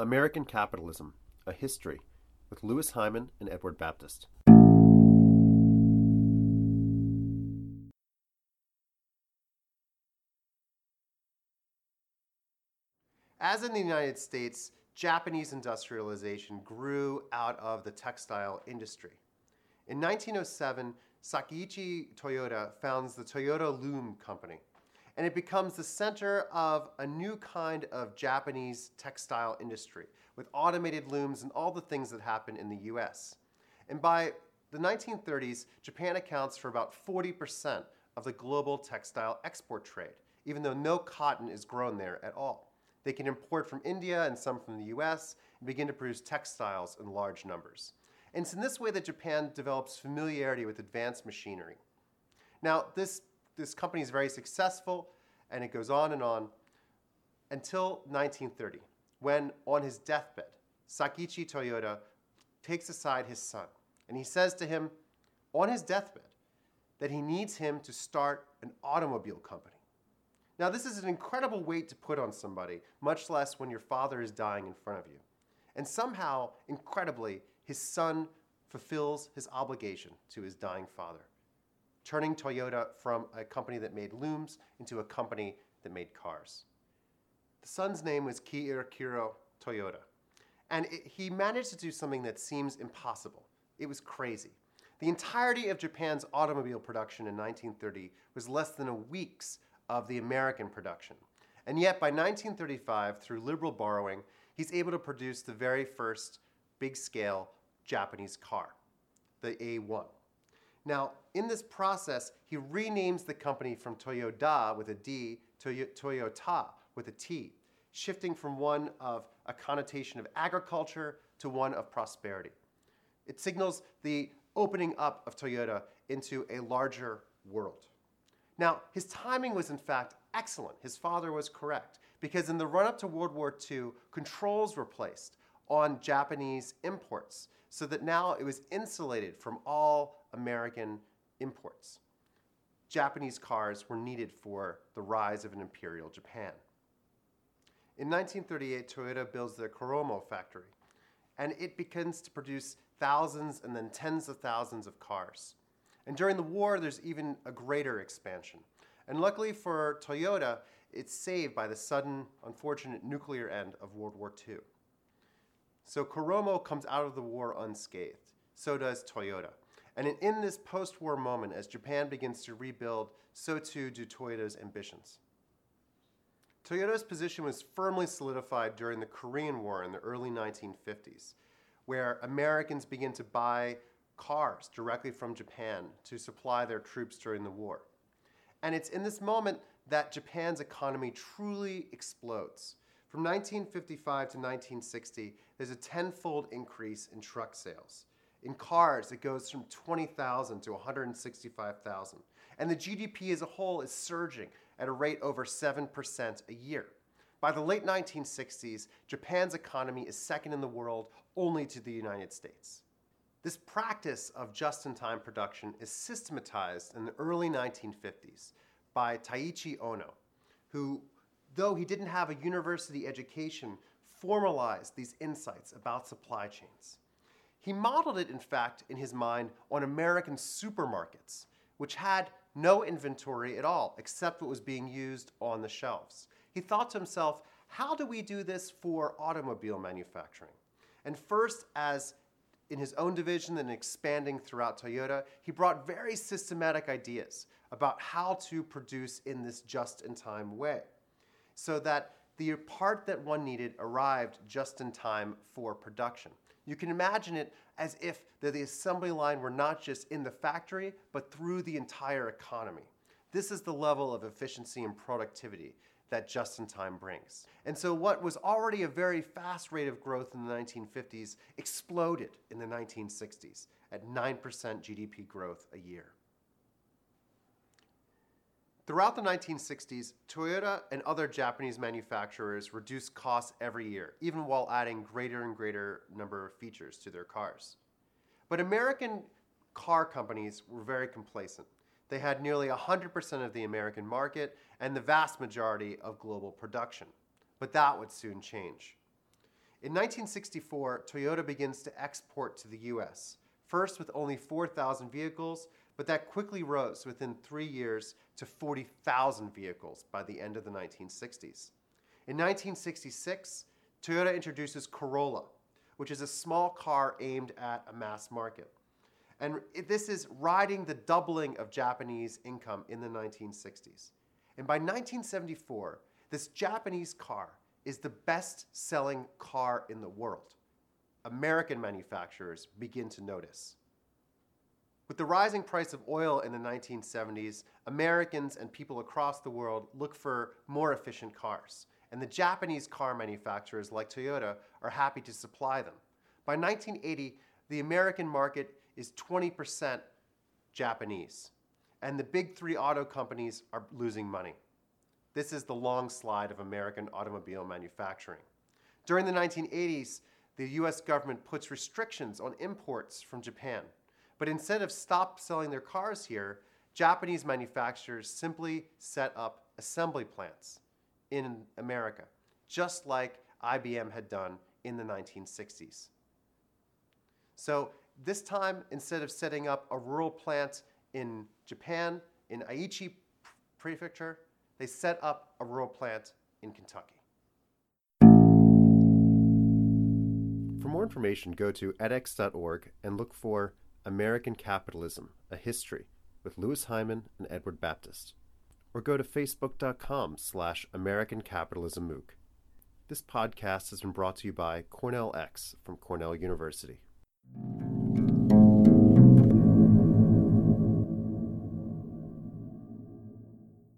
American Capitalism A History with Louis Hyman and Edward Baptist. As in the United States, Japanese industrialization grew out of the textile industry. In 1907, Sakichi Toyota founds the Toyota Loom Company, and it becomes the center of a new kind of Japanese textile industry with automated looms and all the things that happen in the US. And by the 1930s, Japan accounts for about 40% of the global textile export trade, even though no cotton is grown there at all. They can import from India and some from the US and begin to produce textiles in large numbers. And it's in this way that Japan develops familiarity with advanced machinery. Now, this, this company is very successful, and it goes on and on until 1930, when on his deathbed, Sakichi Toyota takes aside his son, and he says to him on his deathbed that he needs him to start an automobile company. Now, this is an incredible weight to put on somebody, much less when your father is dying in front of you. And somehow, incredibly, his son fulfills his obligation to his dying father, turning Toyota from a company that made looms into a company that made cars. The son's name was Kiichiro Toyota, and it, he managed to do something that seems impossible. It was crazy. The entirety of Japan's automobile production in 1930 was less than a week's of the American production. And yet, by 1935, through liberal borrowing, he's able to produce the very first big scale Japanese car, the A1. Now, in this process, he renames the company from Toyoda with a D to Toyota with a T, shifting from one of a connotation of agriculture to one of prosperity. It signals the opening up of Toyota into a larger world. Now, his timing was in fact excellent. His father was correct because in the run up to World War II, controls were placed on Japanese imports so that now it was insulated from all American imports. Japanese cars were needed for the rise of an imperial Japan. In 1938, Toyota builds the Koromo factory, and it begins to produce thousands and then tens of thousands of cars. And during the war, there's even a greater expansion. And luckily for Toyota, it's saved by the sudden, unfortunate nuclear end of World War II. So Koromo comes out of the war unscathed. So does Toyota. And in this post war moment, as Japan begins to rebuild, so too do Toyota's ambitions. Toyota's position was firmly solidified during the Korean War in the early 1950s, where Americans begin to buy cars directly from Japan to supply their troops during the war. And it's in this moment that Japan's economy truly explodes. From 1955 to 1960, there's a tenfold increase in truck sales. In cars, it goes from 20,000 to 165,000. And the GDP as a whole is surging at a rate over 7% a year. By the late 1960s, Japan's economy is second in the world only to the United States. This practice of just in time production is systematized in the early 1950s by Taiichi Ono, who though he didn't have a university education, formalized these insights about supply chains. He modeled it, in fact, in his mind on American supermarkets, which had no inventory at all except what was being used on the shelves. He thought to himself, how do we do this for automobile manufacturing? And first, as in his own division and expanding throughout Toyota, he brought very systematic ideas about how to produce in this just in time way so that the part that one needed arrived just in time for production. You can imagine it as if the, the assembly line were not just in the factory, but through the entire economy. This is the level of efficiency and productivity that just in time brings. And so, what was already a very fast rate of growth in the 1950s exploded in the 1960s at 9% GDP growth a year. Throughout the 1960s, Toyota and other Japanese manufacturers reduced costs every year, even while adding greater and greater number of features to their cars. But American car companies were very complacent. They had nearly 100% of the American market and the vast majority of global production. But that would soon change. In 1964, Toyota begins to export to the US, first with only 4,000 vehicles, but that quickly rose within three years to 40,000 vehicles by the end of the 1960s. In 1966, Toyota introduces Corolla, which is a small car aimed at a mass market. And this is riding the doubling of Japanese income in the 1960s. And by 1974, this Japanese car is the best selling car in the world. American manufacturers begin to notice. With the rising price of oil in the 1970s, Americans and people across the world look for more efficient cars, and the Japanese car manufacturers like Toyota are happy to supply them. By 1980, the American market is 20% Japanese, and the big three auto companies are losing money. This is the long slide of American automobile manufacturing. During the 1980s, the US government puts restrictions on imports from Japan. But instead of stop selling their cars here, Japanese manufacturers simply set up assembly plants in America, just like IBM had done in the 1960s. So this time, instead of setting up a rural plant in Japan, in Aichi Prefecture, they set up a rural plant in Kentucky. For more information, go to edX.org and look for American Capitalism A History with Louis Hyman and Edward Baptist. Or go to facebook.com slash American Capitalism MOOC. This podcast has been brought to you by Cornell X from Cornell University.